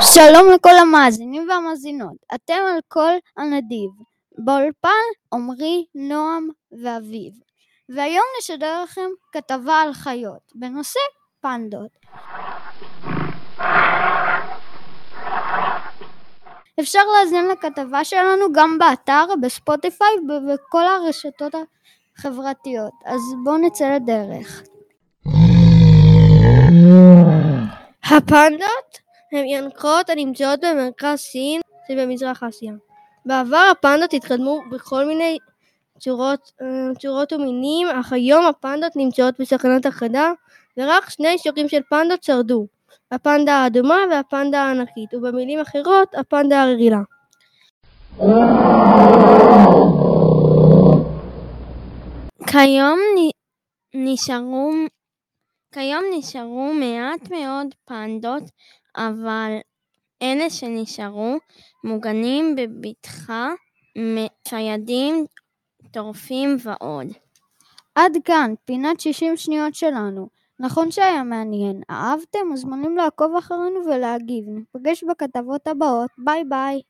שלום לכל המאזינים והמאזינות, אתם על כל הנדיב. באולפן עמרי, נועם ואביב. והיום נשדר לכם כתבה על חיות, בנושא פנדות. אפשר להאזין לכתבה שלנו גם באתר, בספוטיפיי ובכל הרשתות החברתיות. אז בואו נצא לדרך. הפנדות הן ינקות הנמצאות במרכז סין שבמזרח אסיה. בעבר הפנדות התקדמו בכל מיני צורות, אה, צורות ומינים, אך היום הפנדות נמצאות בסכנת הכחדה ורק שני סוגים של פנדות שרדו, הפנדה האדומה והפנדה הענקית, ובמילים אחרות הפנדה הרגילה. כיום נשארו, כיום נשארו מעט מאוד פנדות, אבל אלה שנשארו מוגנים בבטחה מציידים, טורפים ועוד. עד כאן פינת 60 שניות שלנו. נכון שהיה מעניין. אהבתם? מוזמנים לעקוב אחרינו ולהגיב. ניפגש בכתבות הבאות. ביי ביי.